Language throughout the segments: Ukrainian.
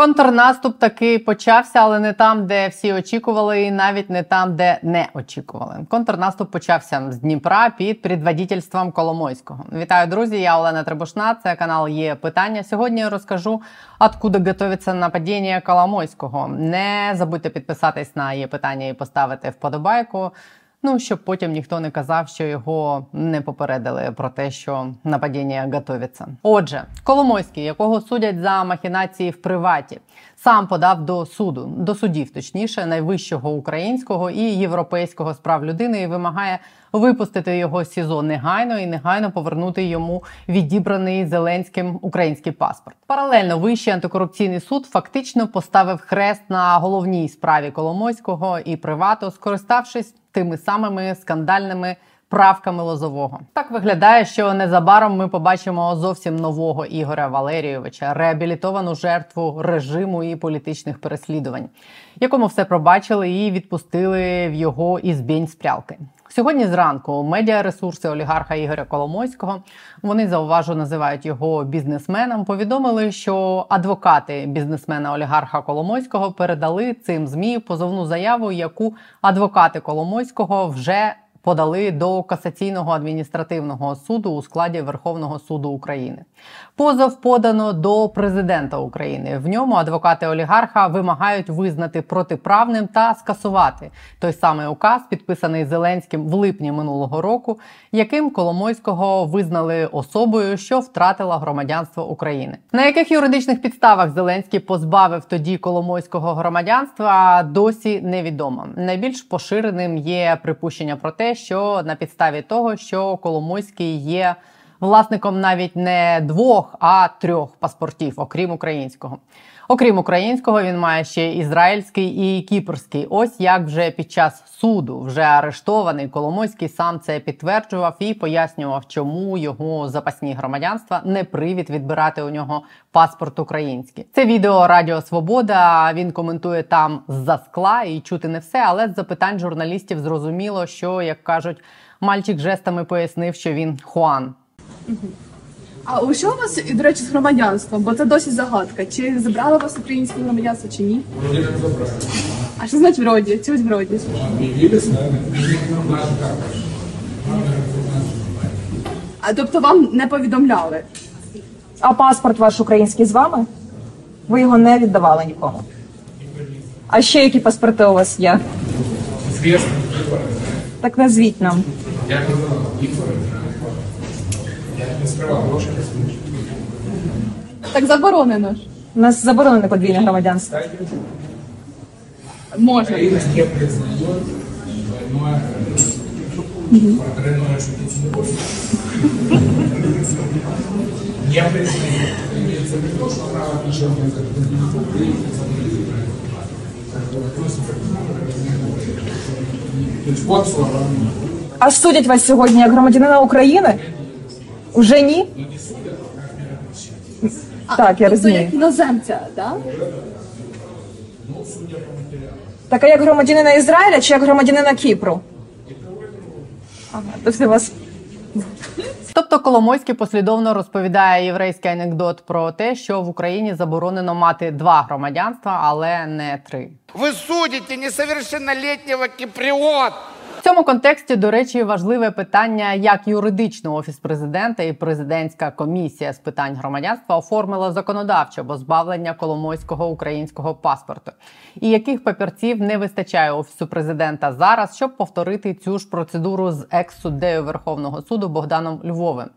Контрнаступ таки почався, але не там, де всі очікували, і навіть не там, де не очікували. Контрнаступ почався з Дніпра під предводительством Коломойського. Вітаю, друзі! Я Олена Требушна. Це канал є питання. Сьогодні я розкажу, откуда готується нападіння Коломойського. Не забудьте підписатись на є питання і поставити вподобайку. Ну, щоб потім ніхто не казав, що його не попередили про те, що нападіння готовиться. Отже, Коломойський, якого судять за махінації в приваті, сам подав до суду, до судів, точніше, найвищого українського і європейського справ людини, і вимагає випустити його з СІЗО негайно і негайно повернути йому відібраний Зеленським український паспорт. Паралельно вищий антикорупційний суд фактично поставив хрест на головній справі Коломойського і привату, скориставшись тими самими скандальними. Правками лозового так виглядає, що незабаром ми побачимо зовсім нового Ігоря Валерійовича, реабілітовану жертву режиму і політичних переслідувань, якому все пробачили і відпустили в його ізбінь з прялки. Сьогодні зранку медіаресурси олігарха Ігоря Коломойського вони зауважу називають його бізнесменом. Повідомили, що адвокати бізнесмена олігарха Коломойського передали цим змі позовну заяву, яку адвокати Коломойського вже подали до касаційного адміністративного суду у складі Верховного суду України. Позов подано до президента України. В ньому адвокати олігарха вимагають визнати протиправним та скасувати той самий указ, підписаний Зеленським в липні минулого року, яким Коломойського визнали особою, що втратила громадянство України. На яких юридичних підставах Зеленський позбавив тоді Коломойського громадянства, досі невідомо. Найбільш поширеним є припущення про те, що на підставі того, що Коломойський є власником навіть не двох, а трьох паспортів, окрім українського. Окрім українського, він має ще ізраїльський і кіпрський. Ось як вже під час суду вже арештований Коломойський сам це підтверджував і пояснював, чому його запасні громадянства не привід відбирати у нього паспорт український. Це відео Радіо Свобода. Він коментує там з-за скла і чути не все, але з запитань журналістів зрозуміло, що як кажуть, мальчик жестами пояснив, що він Хуан. А у що у вас, і, до речі, з громадянством? Бо це досі загадка. Чи забрали вас українське громадянство, чи ні? Вроде как забрали. А що значить вроді? Чуть вроді. Объявили с нами. А тобто вам не повідомляли? А паспорт ваш український з вами? Ви його не віддавали нікому. А ще які паспорти у вас є? Известно. Так назвіть нам. Я не знал. Я не не слышал. Так заборонено ж. У нас заборонене подвійне громадянство. Може. Украина не признает двойное Про тройное шутить не буду. Не признает. Имеется в виду, что право отличия от То есть вот слова. А судять вас сьогодні як громадянина України? Уже ні? Так, я Тобто як іноземця, так? Так а як громадянина Ізраїля чи як громадянина Кіпру? Ага, то все вас Тобто Коломойський послідовно розповідає єврейський анекдот про те, що в Україні заборонено мати два громадянства, але не три. Вы судите несовершеннолетнего киприот. В цьому контексті, до речі, важливе питання, як юридично офіс президента і президентська комісія з питань громадянства оформила законодавче позбавлення Коломойського українського паспорту, і яких папірців не вистачає офісу президента зараз, щоб повторити цю ж процедуру з екс-суддею Верховного суду Богданом Львовим,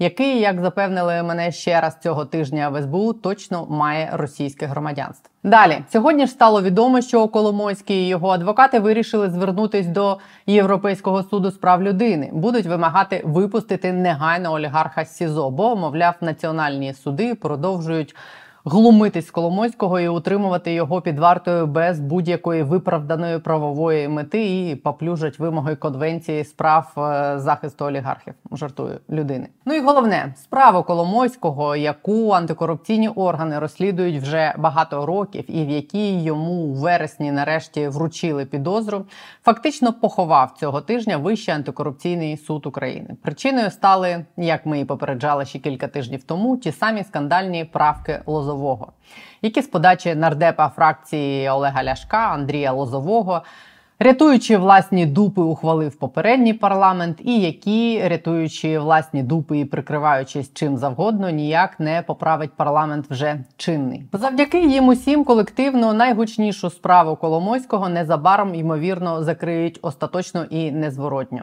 який, як запевнили мене ще раз цього тижня в СБУ, точно має російське громадянство. Далі сьогодні ж стало відомо, що Коломойський і його адвокати вирішили звернутись до Європейського суду з прав людини. Будуть вимагати випустити негайно олігарха СІЗО, бо мовляв, національні суди продовжують глумитись Коломойського і утримувати його під вартою без будь-якої виправданої правової мети і поплюжать вимоги конвенції справ е, захисту олігархів. Жартую людини. Ну і головне справу Коломойського, яку антикорупційні органи розслідують вже багато років, і в якій йому у вересні нарешті вручили підозру, фактично поховав цього тижня Вищий антикорупційний суд України. Причиною стали, як ми і попереджали ще кілька тижнів тому, ті самі скандальні правки Лозового. Лозового, які з подачі нардепа фракції Олега Ляшка Андрія Лозового рятуючи власні дупи, ухвалив попередній парламент, і які, рятуючи власні дупи і прикриваючись чим завгодно, ніяк не поправить парламент вже чинний. Завдяки їм усім колективно найгучнішу справу Коломойського незабаром ймовірно закриють остаточно і незворотньо.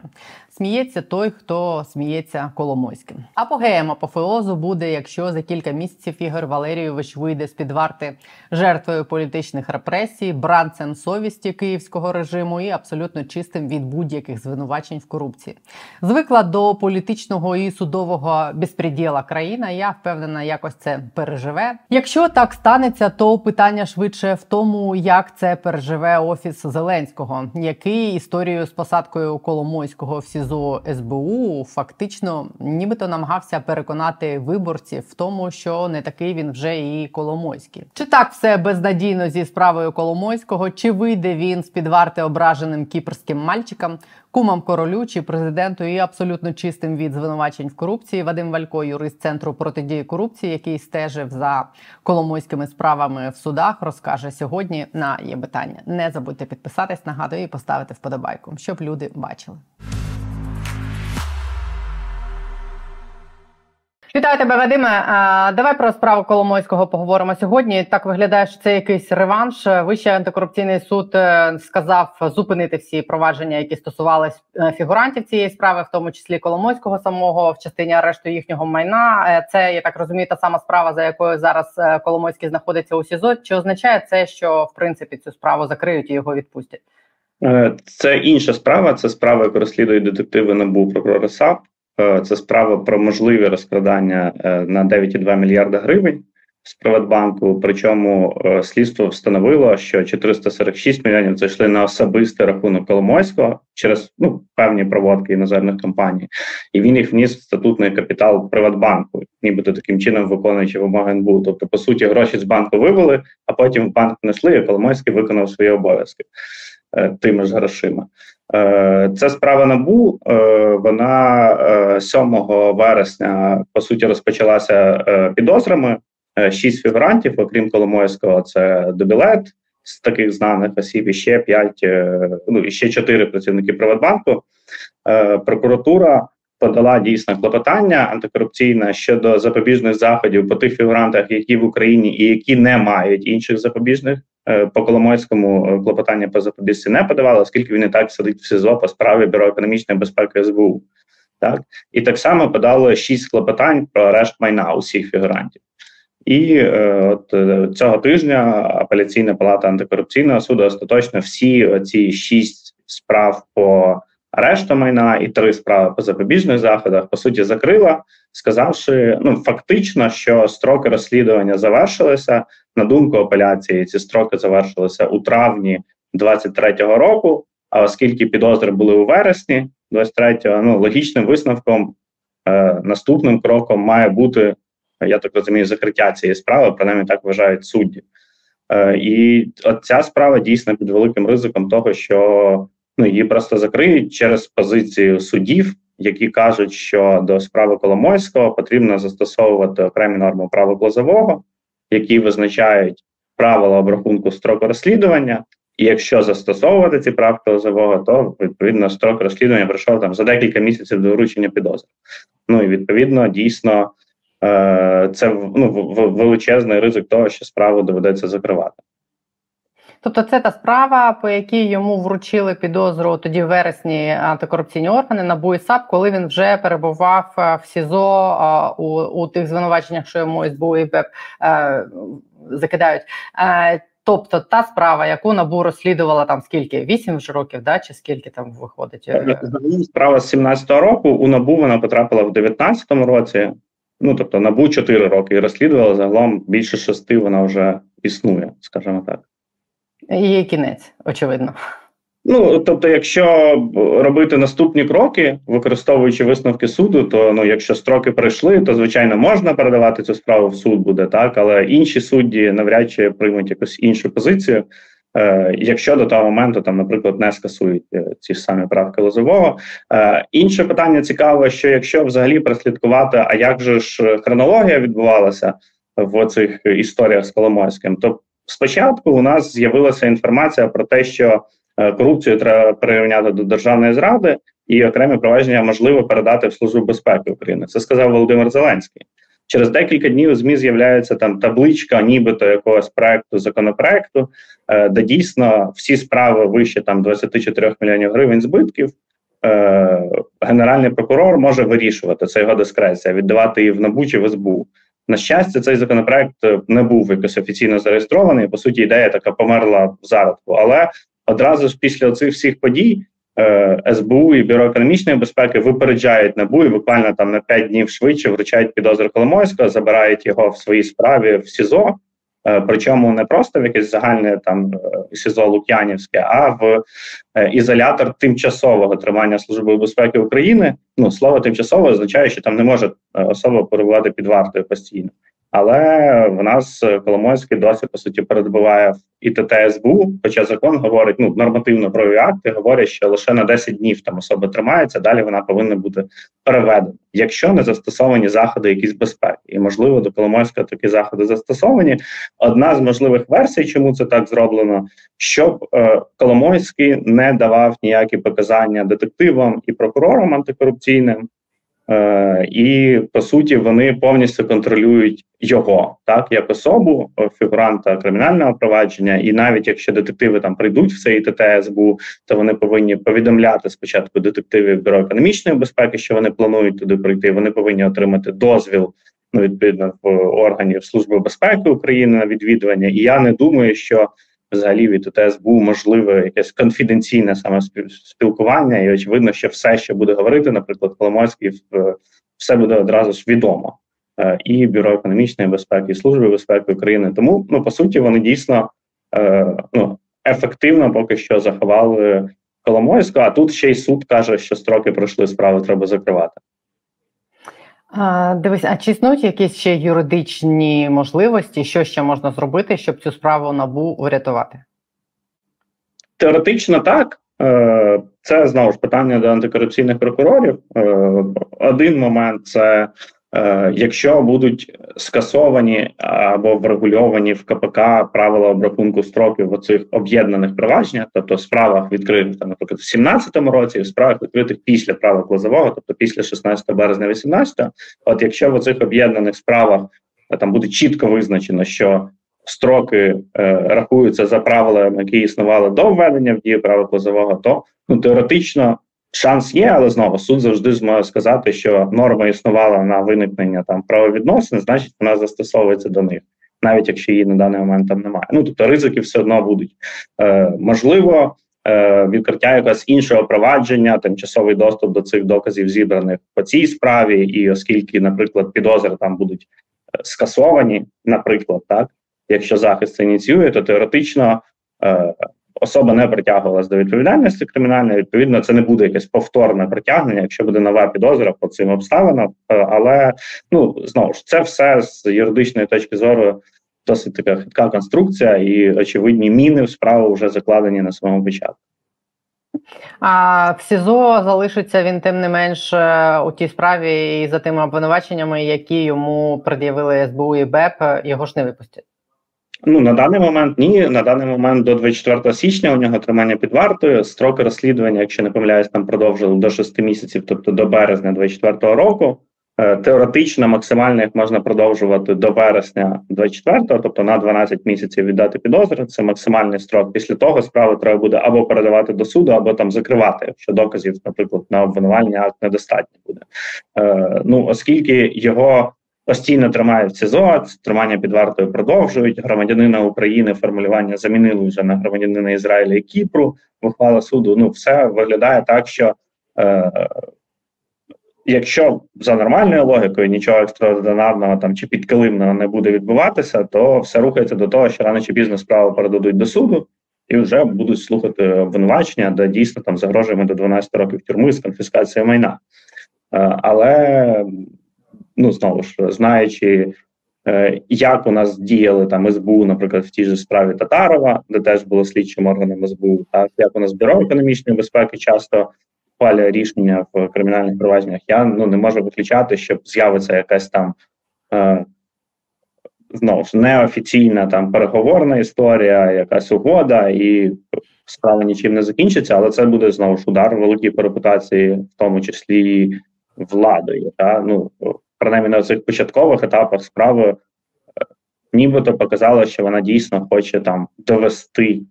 Сміється той, хто сміється Коломойським. Апогеєм апофеозу буде, якщо за кілька місяців Ігор Валерійович вийде з під варти жертвою політичних репресій, бранцем совісті київського режиму і абсолютно чистим від будь-яких звинувачень в корупції. Звикла до політичного і судового безпреділа країна. Я впевнена, якось це переживе. Якщо так станеться, то питання швидше в тому, як це переживе офіс Зеленського, який історію з посадкою Коломойського в СІЗО СБУ фактично нібито намагався переконати виборців в тому, що не такий він вже і Коломойський. Чи так все безнадійно зі справою Коломойського? Чи вийде він з під варти ображеним кіпрським мальчикам, кумам королю чи президенту і абсолютно чистим від звинувачень в корупції? Вадим Валько, юрист центру протидії корупції, який стежив за коломойськими справами в судах, розкаже сьогодні на є питання. Не забудьте підписатись, нагадую і поставити вподобайку, щоб люди бачили. Вітаю тебе, Вадиме. Давай про справу Коломойського поговоримо сьогодні. Так виглядає, що це якийсь реванш. Вищий антикорупційний суд е, сказав зупинити всі провадження, які стосувались е, фігурантів цієї справи, в тому числі Коломойського самого в частині арешту їхнього майна. Е, це я так розумію, та сама справа, за якою зараз Коломойський знаходиться у СІЗО. Чи означає це, що в принципі цю справу закриють і його відпустять? Це інша справа. Це справа, яку розслідують детективи НАБУ прокурора САП. Е, це справа про можливі розкрадання е, на 9,2 мільярда гривень з Приватбанку. Причому е, слідство встановило, що 446 мільйонів це йшли на особистий рахунок Коломойського через ну певні проводки іноземних компаній, і він їх вніс в статутний капітал Приватбанку, нібито таким чином виконуючи вимоги НБУ. Тобто, по суті, гроші з банку вивели, а потім в банк внесли, і Коломойський виконав свої обов'язки тими ж грошима. Е, Ця справа набу е, вона 7 е, вересня по суті розпочалася підозрами. Шість фігурантів, окрім Коломойського, це Добілет з таких знаних осіб, і ще п'ять, ну і ще чотири працівники Приватбанку. Прокуратура подала дійсно клопотання антикорупційне щодо запобіжних заходів по тих фігурантах, які в Україні і які не мають інших запобіжних Е, по Коломойському е, клопотання по запобіжці не подавали, оскільки він і так сидить в СИЗО по справі бюро економічної безпеки СБУ. Так і так само подали шість клопотань про арешт майна усіх фігурантів. І е, от е, цього тижня апеляційна палата антикорупційного суду остаточно всі ці шість справ по арешту майна і три справи по запобіжних заходах по суті закрила, сказавши ну фактично, що строки розслідування завершилися. На думку апеляції, ці строки завершилися у травні 23-го року. А оскільки підозри були у вересні 23-го, ну логічним висновком е, наступним кроком має бути, я так розумію, закриття цієї справи, принаймні так вважають судді. Е, І от ця справа дійсно під великим ризиком того, що ну її просто закриють через позицію судів, які кажуть, що до справи Коломойського потрібно застосовувати окремі норми права Глазового, які визначають правила обрахунку строку розслідування. І якщо застосовувати ці правки Лозового, то відповідно строк розслідування пройшов там за декілька місяців до вручення підозри. Ну і відповідно дійсно е, це ну, величезний ризик того, що справу доведеться закривати. Тобто, це та справа, по якій йому вручили підозру тоді в вересні антикорупційні органи НАБУ і САП, коли він вже перебував е, в СІЗО у у тих звинуваченнях, що йому СБУ і БЕП е, закидають. Е, Тобто та справа, яку набу розслідувала там скільки? Вісім вже років, да? чи скільки там виходить? Справа з 17-го року. У набу вона потрапила в 19-му році. Ну тобто набу 4 роки і розслідувала загалом більше шести. Вона вже існує, скажімо так. Є кінець, очевидно. Ну тобто, якщо робити наступні кроки, використовуючи висновки суду, то ну, якщо строки пройшли, то звичайно можна передавати цю справу в суд буде так, але інші судді навряд чи приймуть якусь іншу позицію. Е, Якщо до того моменту там, наприклад, не скасують е, ці самі правки лозового. Е, Інше питання цікаве, що якщо взагалі прослідкувати, а як же ж хронологія відбувалася, в цих історіях з Коломойським. То спочатку у нас з'явилася інформація про те, що е, корупцію треба прирівняти до державної зради, і окремі провадження можливо передати в службу безпеки України. Це сказав Володимир Зеленський. Через декілька днів у змі з'являється там табличка, нібито якогось проекту законопроекту, е, де дійсно всі справи вище там 24 мільйонів гривень збитків. Е, Генеральний прокурор може вирішувати це його дискреція, віддавати її в НАБУ чи в СБУ. На щастя, цей законопроект не був якось офіційно зареєстрований. По суті, ідея така померла в зародку. Але одразу ж після цих всіх подій Е, СБУ і бюро економічної безпеки випереджають НАБУ і буквально там на 5 днів швидше вручають підозру Коломойського, забирають його в своїй справі в СІЗО. Е, причому не просто в якесь загальне там е, СІЗО Лук'янівське, а в ізолятор тимчасового тримання Служби безпеки України. Ну слово тимчасово означає, що там не може особа перебувати під вартою постійно. Але в нас Коломойський досі по суті передбуває і ТТСБУ, хоча закон говорить, ну нормативно правові акти говорять, що лише на 10 днів там особа тримається, далі вона повинна бути переведена, якщо не застосовані заходи, якісь безпеки, і можливо до Коломойська такі заходи застосовані. Одна з можливих версій, чому це так зроблено, щоб е, Коломойський не давав ніякі показання детективам і прокурорам антикорупційним. Е, і по суті вони повністю контролюють його так як особу е, фігуранта кримінального провадження, і навіть якщо детективи там прийдуть в цей ТТСБУ, то вони повинні повідомляти спочатку детективів бюро економічної безпеки, що вони планують туди прийти. Вони повинні отримати дозвіл ну відповідно в органів служби безпеки України на відвідування. І я не думаю, що взагалі від ТСБУ можливе якесь конфіденційне саме спілкування, і очевидно, що все, що буде говорити, наприклад, Коломойський, все буде одразу ж відомо. Е, і бюро економічної безпеки, і служби безпеки України. Тому ну по суті вони дійсно е, ну ефективно поки що заховали Коломойського. А тут ще й суд каже, що строки пройшли справи, треба закривати. Дивись, а чи існують якісь ще юридичні можливості, що ще можна зробити, щоб цю справу набу врятувати? Теоретично так. Е, це знову ж питання до антикорупційних прокурорів. Е, один момент це якщо будуть скасовані або врегульовані в КПК правила обрахунку строків оцих об'єднаних провадженнях, тобто в справах відкритих там, наприклад, в 17 році, в справах відкритих після права Клозового, тобто після 16 березня 18, от якщо в оцих об'єднаних справах е, там буде чітко визначено, що строки е, рахуються за правилами, які існували до введення в дію права Клозового, то ну теоретично Шанс є, але знову суд завжди зможе сказати, що норма існувала на виникнення там правовідносин, значить вона застосовується до них, навіть якщо її на даний момент там немає. Ну тобто ризики все одно будуть Е, можливо. Е, відкриття якогось іншого провадження, тимчасовий доступ до цих доказів зібраних по цій справі, і оскільки, наприклад, підозри там будуть е, скасовані, наприклад, так якщо захист ініціює, то теоретично е, особа не притягувалась до відповідальності кримінальної, відповідно, це не буде якесь повторне притягнення, якщо буде нова підозра по цим обставинам. Е, але ну знову ж це все з юридичної точки зору досить така хитка конструкція, і очевидні міни в справу вже закладені на самому початку. А в СІЗО залишиться він тим не менш е, у тій справі і за тими обвинуваченнями, які йому пред'явили СБУ і БЕП, його ж не випустять. Ну на даний момент ні. На даний момент до 24 січня у нього тримання під вартою. Строки розслідування, якщо не помиляюсь, там продовжили до 6 місяців, тобто до березня 24 року. Е, теоретично максимально їх можна продовжувати до вересня 24-го, тобто на 12 місяців віддати підозри. Це максимальний строк. Після того справу треба буде або передавати до суду, або там закривати, якщо доказів, наприклад, на обвинувальний акт недостатньо буде. Е, Ну оскільки його постійно тримають СІЗО, тримання під вартою продовжують. Громадянина України формулювання замінили вже на громадянина Ізраїля і Кіпру. Ухвала суду. Ну, все виглядає так, що е, якщо за нормальною логікою нічого екстраординарного там чи підкилимного не буде відбуватися, то все рухається до того, що рано чи пізно справу передадуть до суду. І вже будуть слухати обвинувачення, де дійсно там загрожуємо до 12 років тюрми з конфіскацією майна. Е, але ну знову ж знаючи, е, як у нас діяли там СБУ, наприклад, в тій же справі Татарова, де теж було слідчим органом СБУ, так як у нас бюро економічної безпеки часто ухвалює рішення в кримінальних провадженнях, я ну не можу виключати, що з'явиться якась там. Е, знову ж неофіційна там переговорна історія, якась угода, і справа нічим не закінчиться, але це буде знову ж удар великій по репутації, в тому числі владою. Та? Ну, принаймні на цих початкових етапах справи е, нібито показала, що вона дійсно хоче там довести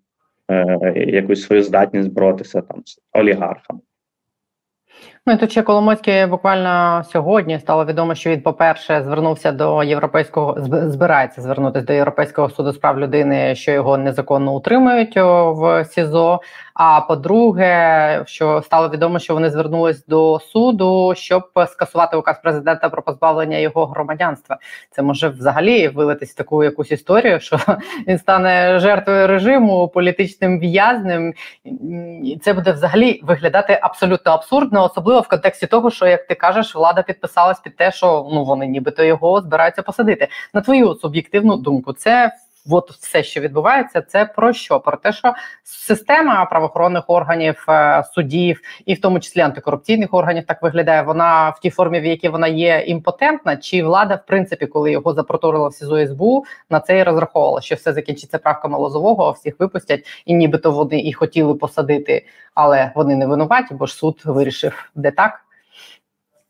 е, якусь свою здатність боротися там з олігархами. Ну і тут ще Коломойський буквально сьогодні стало відомо, що він, по-перше, звернувся до європейського збирається звернутися до європейського суду з прав людини, що його незаконно утримують в СІЗО. А по-друге, що стало відомо, що вони звернулись до суду, щоб скасувати указ президента про позбавлення його громадянства. Це може взагалі вилитись таку якусь історію, що він стане жертвою режиму, політичним в'язнем. І Це буде взагалі виглядати абсолютно абсурдно, особливо в контексті того, що як ти кажеш, влада підписалась під те, що ну вони нібито його збираються посадити. На твою суб'єктивну думку, це от все, що відбувається, це про що? Про те, що система правоохоронних органів, е, судів і в тому числі антикорупційних органів так виглядає. Вона в тій формі, в якій вона є імпотентна, чи влада, в принципі, коли його запроторила в СІЗО СБУ, на це і розраховувала, що все закінчиться правками Лозового, всіх випустять, і нібито вони і хотіли посадити, але вони не винуваті, бо ж суд вирішив, де так.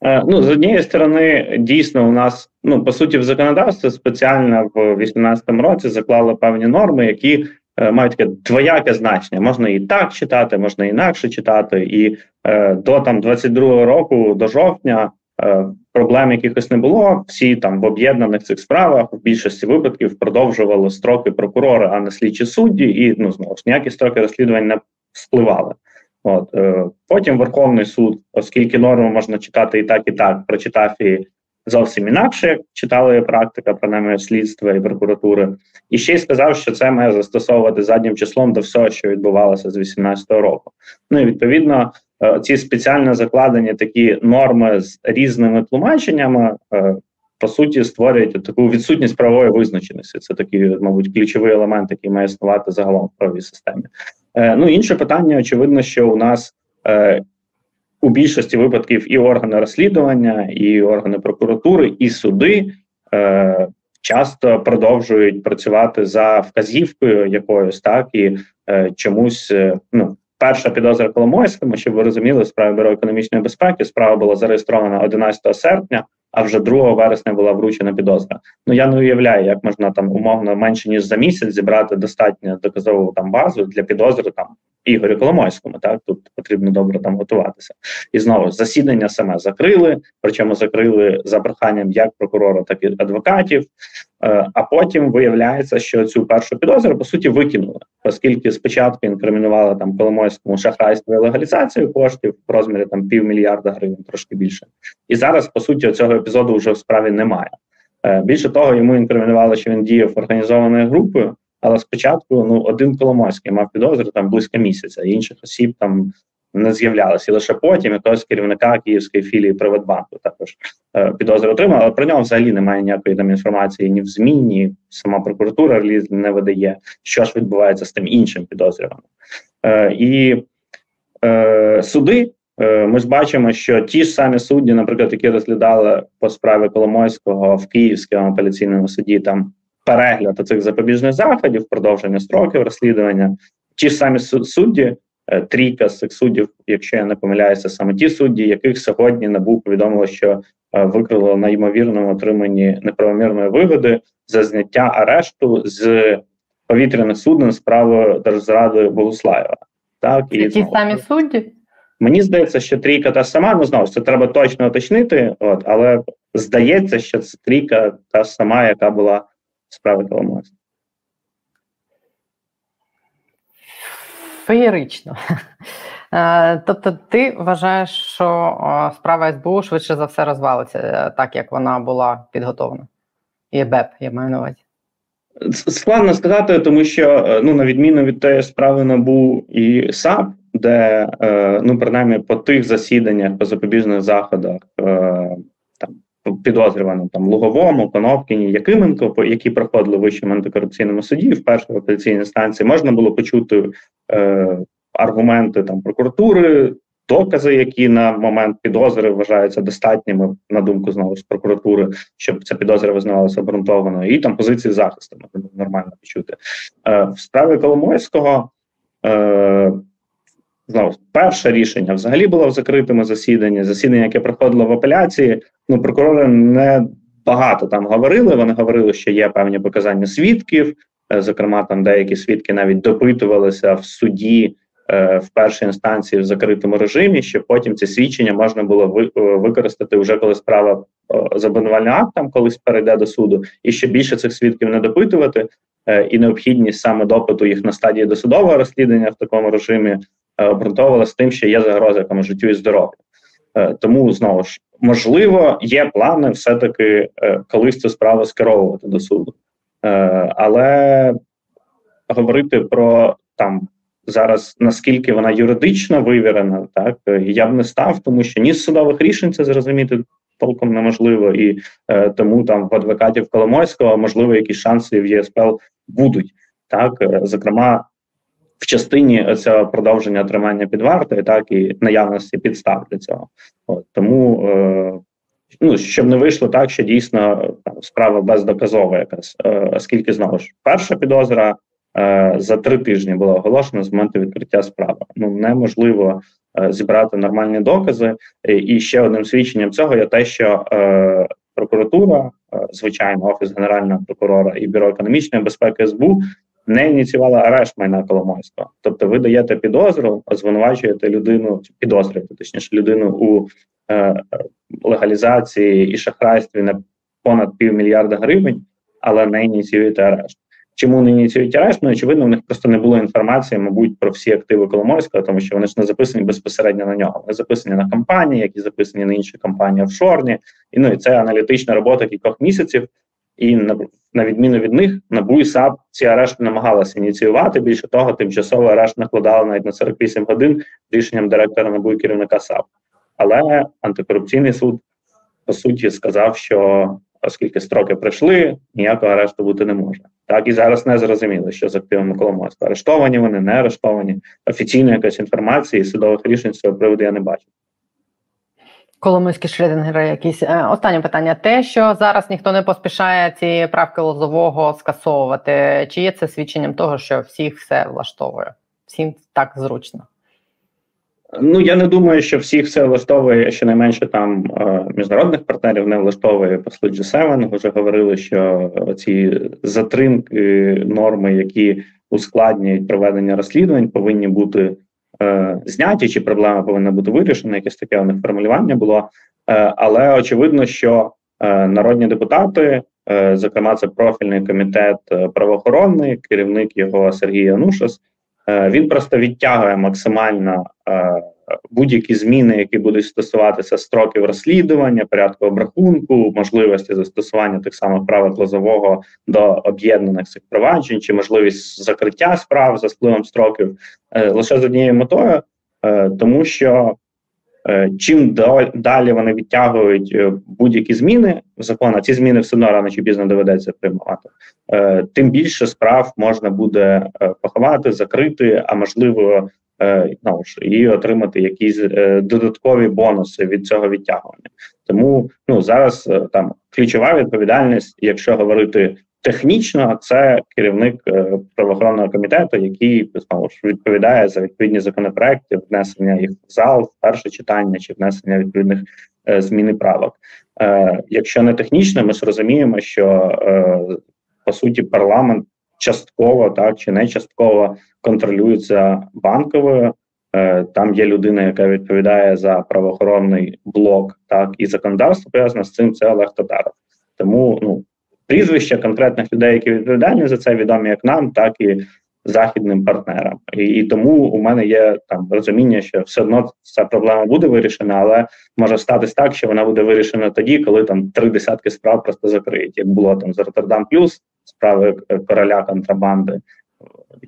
Е, ну, з однієї сторони, дійсно, у нас ну по суті в законодавстві спеціально в 2018 році заклали певні норми, які е, мають таке двояке значення. Можна і так читати, можна інакше читати, і е, до там 22-го року, до жовтня, е, проблем якихось не було. Всі там в об'єднаних цих справах в більшості випадків продовжували строки прокурора, а не слідчі судді, і ну знову ж ніякі строки розслідувань не спливали. От е, Потім Верховний суд, оскільки норму можна читати і так, і так, прочитав і зовсім інакше, як читали практика, принаймні слідства і прокуратури, і ще й сказав, що це має застосовувати заднім числом до всього, що відбувалося з 2018 року. Ну і відповідно, е, ці спеціально закладені такі норми з різними тлумаченнями. Е, по суті, створюють таку відсутність правової визначеності. Це такий, мабуть, ключовий елемент, який має існувати загалом в правовій системі. Е, ну інше питання, очевидно, що у нас е, у більшості випадків і органи розслідування, і органи прокуратури, і суди е, часто продовжують працювати за вказівкою якоюсь, так і чомусь ну. Перша підозра Коломойському, щоб ви розуміли, справа бюро економічної безпеки. Справа була зареєстрована 11 серпня а вже 2 вересня була вручена підозра. Ну я не уявляю, як можна там умовно менше ніж за місяць зібрати достатньо доказову там базу для підозри там Ігорю Коломойському. Так тут потрібно добре там готуватися. І знову засідання саме закрили, причому закрили за проханням як прокурора, так і адвокатів. Е, а потім виявляється, що цю першу підозру по суті викинули, оскільки спочатку інкримінували там Коломойському шахрайство і легалізацію коштів в розмірі там півмільярда гривень, трошки більше. І зараз по суті цього епізоду вже в справі немає. Е, більше того, йому інкримінували, що він діяв організованою групою. Але спочатку ну один Коломойський мав підозру там близько місяця, інших осіб там не з'являлися. І лише потім якогось керівника Київської філії Приватбанку також е, підозри отримали, але про нього взагалі немає ніякої там інформації ні в ЗМІ, ні сама прокуратура не видає, що ж відбувається з тим іншим підозрюваним. Е, І е, суди. Е, ми ж бачимо, що ті ж самі судді, наприклад, які розглядали по справі Коломойського в Київському апеляційному суді, там перегляд цих запобіжних заходів, продовження строків розслідування, ті ж самі судді Е, трійка з цих суддів, якщо я не помиляюся, саме ті судді, яких сьогодні НАБУ повідомило, що е, викрило на ймовірному отриманні неправомірної вигоди за зняття арешту з повітряних суден справи держзради Богуслаєва. Так і ті знову. самі судді. Мені здається, що трійка та сама, ну знову це треба точно уточнити, от але здається, що це трійка та сама, яка була справи Коломойська. феєрично. Е, тобто, ти вважаєш, що справа СБУ швидше за все розвалиться, е, так як вона була підготовлена. І БЕП, я маю на увазі. Складно сказати, тому що, е, ну, на відміну від тієї справи НАБУ і САП, де, ну, принаймні, по тих засіданнях, по запобіжних заходах, підозрюваним там Луговому, Конопкіні, Якименко, які проходили в вищому антикорупційному суді в першій апеляційній інстанції, можна було почути е, аргументи там прокуратури, докази, які на момент підозри вважаються достатніми, на думку знову ж прокуратури, щоб ця підозра визнавалася обґрунтованою, і там позиції захисту можна нормально почути. Е, В справі Коломойського. Е, Знову перше рішення взагалі було в закритому засіданні. Засідання, яке проходило в апеляції. Ну прокурори не багато там говорили. Вони говорили, що є певні показання свідків. Е, зокрема, там деякі свідки навіть допитувалися в суді е, в першій інстанції в закритому режимі, що потім ці свідчення можна було ви, е, використати вже коли справа з обвинувальним актом колись перейде до суду, і ще більше цих свідків не допитувати. І необхідність саме допиту їх на стадії досудового розслідування в такому режимі е, обґрунтовувалася тим, що є загроза якому життю і здоров'ю. Е, тому знову ж можливо є плани все-таки е, колись цю справу скеровувати до суду. Але говорити про там зараз наскільки вона юридично вивірена, так я б не став, тому що ні з судових рішень це зрозуміти толком неможливо, і е, тому там в адвокатів Коломойського можливо якісь шанси в ЄСПЛ будуть. Так, зокрема, в частині цього продовження тримання під вартою, так і наявності підстав для цього. От, тому е, ну щоб не вийшло так, що дійсно там справа бездоказова, якась, е, оскільки знову ж перша підозра е, за три тижні була оголошена з моменту відкриття справи. Ну неможливо е, зібрати нормальні докази. І ще одним свідченням цього є те, що е, прокуратура, е, звичайно, офіс генерального прокурора і бюро економічної безпеки СБУ. Не ініціювала арешт майна Коломойського. Тобто, ви даєте підозру, звинувачуєте людину, підозрюєте точніше людину у е, легалізації і шахрайстві на понад півмільярда гривень, але не ініціюєте арешт. Чому не ініціюють арешт? Ну, очевидно, в них просто не було інформації, мабуть, про всі активи Коломойського, тому що вони ж не записані безпосередньо на нього. Вони записані на компанії, які записані на інші компанії офшорні. І ну і це аналітична робота кількох місяців. І на, на відміну від них, НАБУ і САП ці арешти намагалися ініціювати. Більше того, тимчасово арешт накладали навіть на 48 годин рішенням директора НАБУ і керівника САП. Але антикорупційний суд по суті сказав, що оскільки строки пройшли, ніякого арешту бути не може. Так і зараз не зрозуміло, що з активами Коломойського. Арештовані вони, не арештовані. Офіційної якоїсь інформації судових рішень з цього приводу я не бачу. Коломийські Шредингери якісь е, останнє питання. Те, що зараз ніхто не поспішає ці правки лозового скасовувати, чи є це свідченням того, що всіх все влаштовує? Всім так зручно? Ну я не думаю, що всіх все влаштовує щонайменше там е, міжнародних партнерів не влаштовує послу G7. Вже говорили, що ці затримки норми, які ускладнюють проведення розслідувань, повинні бути е, зняті, чи проблема повинна бути вирішена. Якесь таке у них формулювання було. Е, але очевидно, що е, народні депутати, зокрема, це профільний комітет правоохоронний, керівник його Сергій Янушас, він просто відтягує максимально будь-які зміни, які будуть стосуватися строків розслідування, порядку обрахунку, можливості застосування тих самих правил лозового до об'єднаних цих проваджень, чи можливість закриття справ за спливом строків е, лише з однією метою, е, тому що е, чим далі вони відтягують будь-які зміни в закон, а ці зміни все одно рано чи пізно доведеться приймати, тим більше справ можна буде поховати, закрити, а можливо ну, і отримати якісь е, додаткові бонуси від цього відтягування. Тому ну зараз е, там ключова відповідальність, якщо говорити технічно, це керівник е, правоохоронного комітету, який знову ж відповідає за відповідні законопроекти, внесення їх в зал, в перше читання чи внесення відповідних зміни правок. Якщо не технічно, ми зрозуміємо, що по суті парламент частково так чи не частково контролюється банковою. Е, там є людина, яка відповідає за правоохоронний блок, так і законодавство пов'язане з цим. Це Олег Татаров. Тому ну прізвища конкретних людей, які відповідальні за це, відомі як нам, так і західним партнерам. І, і тому у мене є там розуміння, що все одно ця проблема буде вирішена, але може статись так, що вона буде вирішена тоді, коли там три десятки справ просто закриють, як було там з Роттердам Плюс справи короля контрабанди,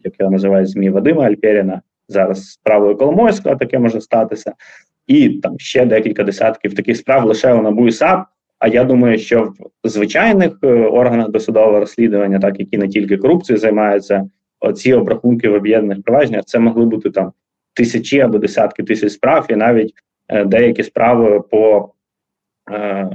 як його називають ЗМІ Вадима Альперіна. Зараз справою Коломойського таке може статися, і там ще декілька десятків таких справ лише у НАБУ і САП. А я думаю, що в звичайних е, органах досудового розслідування, так які не тільки корупцією займаються, оці обрахунки в об'єднаних провадженнях, це могли бути там тисячі або десятки тисяч справ, і навіть е, деякі справи по е,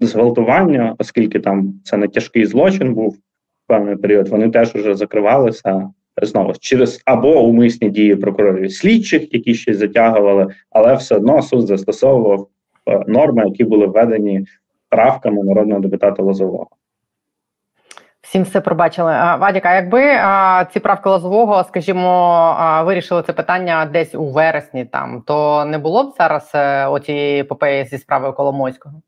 зґвалтуванню, оскільки там це не тяжкий злочин був в певний період, вони теж вже закривалися знову через або умисні дії прокурорів слідчих, які щось затягували, але все одно суд застосовував е, норми, які були введені правками народного депутата Лозового. Всім все пробачили. А, Вадік, а якби а, ці правки Лозового, скажімо, а, вирішили це питання десь у вересні, там то не було б зараз е, оцієї епопеї зі справою Коломойського?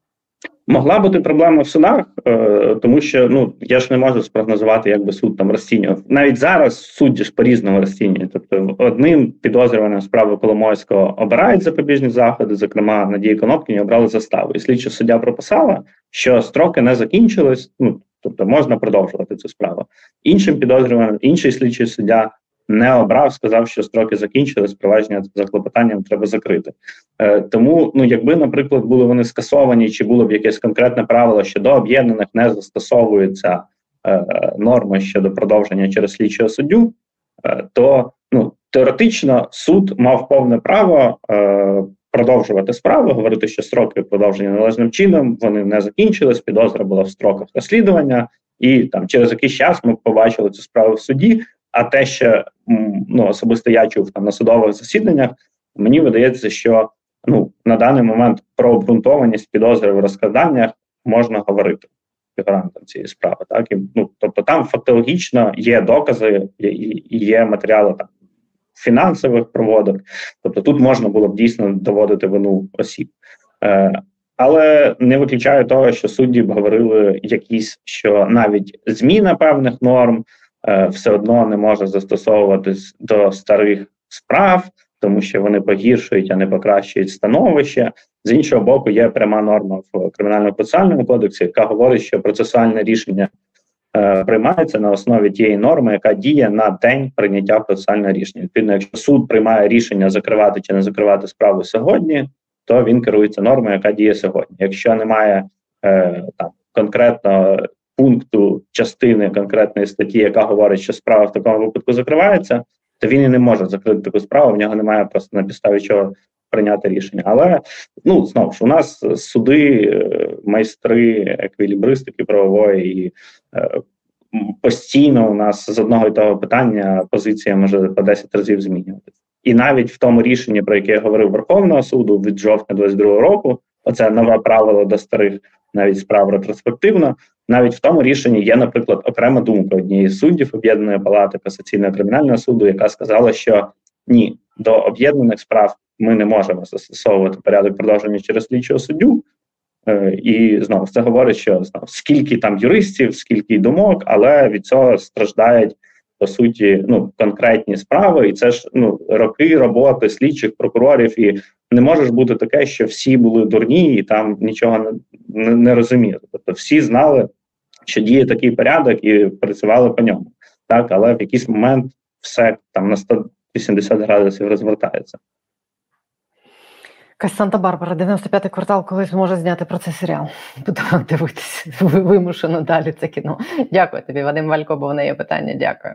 Могла бути проблема в судах, е, тому що ну я ж не можу спрогнозувати, як би суд там розцінював. Навіть зараз судді ж по різному розцінюють. Тобто, одним підозрюваним справи Коломойського обирають запобіжні заходи, зокрема Надії Конопкіні обрали заставу. І слідча суддя прописала, що строки не закінчились. Ну тобто можна продовжувати цю справу. Іншим підозрюваним, інший слідчий суддя не обрав, сказав, що строки закінчились, провадження за клопотанням треба закрити. Е, Тому, ну якби, наприклад, були вони скасовані, чи було б якесь конкретне правило, що до об'єднаних не застосовуються е, норми щодо продовження через слідчого суддю, е, то ну теоретично суд мав повне право. Е, Продовжувати справу, говорити, що строки продовжені належним чином, вони не закінчились, підозра була в строках розслідування, і там через якийсь час ми побачили цю справу в суді. А те, що ну особисто я чув там на судових засіданнях, мені видається, що ну на даний момент про обґрунтованість підозри в розкраданнях можна говорити фігурантам цієї справи. Так і ну тобто, там фактологічно є докази і є матеріали там фінансових проводок. Тобто, тут можна було б дійсно доводити вину осіб. Е, але не виключаю того, що судді б говорили якісь, що навіть зміна певних норм е, все одно не може застосовуватись до старих справ, тому що вони погіршують, а не покращують становище. З іншого боку, є пряма норма в кримінальному процесуальному кодексі, яка говорить, що процесуальне рішення е, приймається на основі тієї норми, яка діє на день прийняття процесуального рішення. Відповідно, якщо суд приймає рішення закривати чи не закривати справу сьогодні, то він керується нормою, яка діє сьогодні. Якщо немає е, там конкретно пункту частини конкретної статті, яка говорить, що справа в такому випадку закривається, то він і не може закрити таку справу. В нього немає просто на підставі чого прийняти рішення. Але ну знову ж у нас суди, е, майстри, еквілібристики правової і е, постійно у нас з одного і того питання позиція може по 10 разів змінюватися. І навіть в тому рішенні, про яке я говорив Верховного суду від жовтня 22 року, оце нове правило до старих навіть справ ретроспективно. Навіть в тому рішенні є, наприклад, окрема думка однієї з суддів об'єднаної палати касаційного кримінального суду, яка сказала, що ні, до об'єднаних справ ми не можемо застосовувати порядок продовження через слідчого суддю. Е, і знову це говорить, що знову скільки там юристів, скільки думок, але від цього страждають по суті ну конкретні справи, і це ж ну роки роботи слідчих прокурорів, і не може ж бути таке, що всі були дурні і там нічого не, не, не розуміли. Тобто всі знали, що діє такий порядок, і працювали по ньому. Так, але в якийсь момент все там на 180 градусів розвертається. Якась Санта-Барбара, 95-й квартал, колись може зняти про це серіал. Будемо дивитися вимушено далі це кіно. Дякую тобі, Вадим Валько, бо в неї питання. Дякую.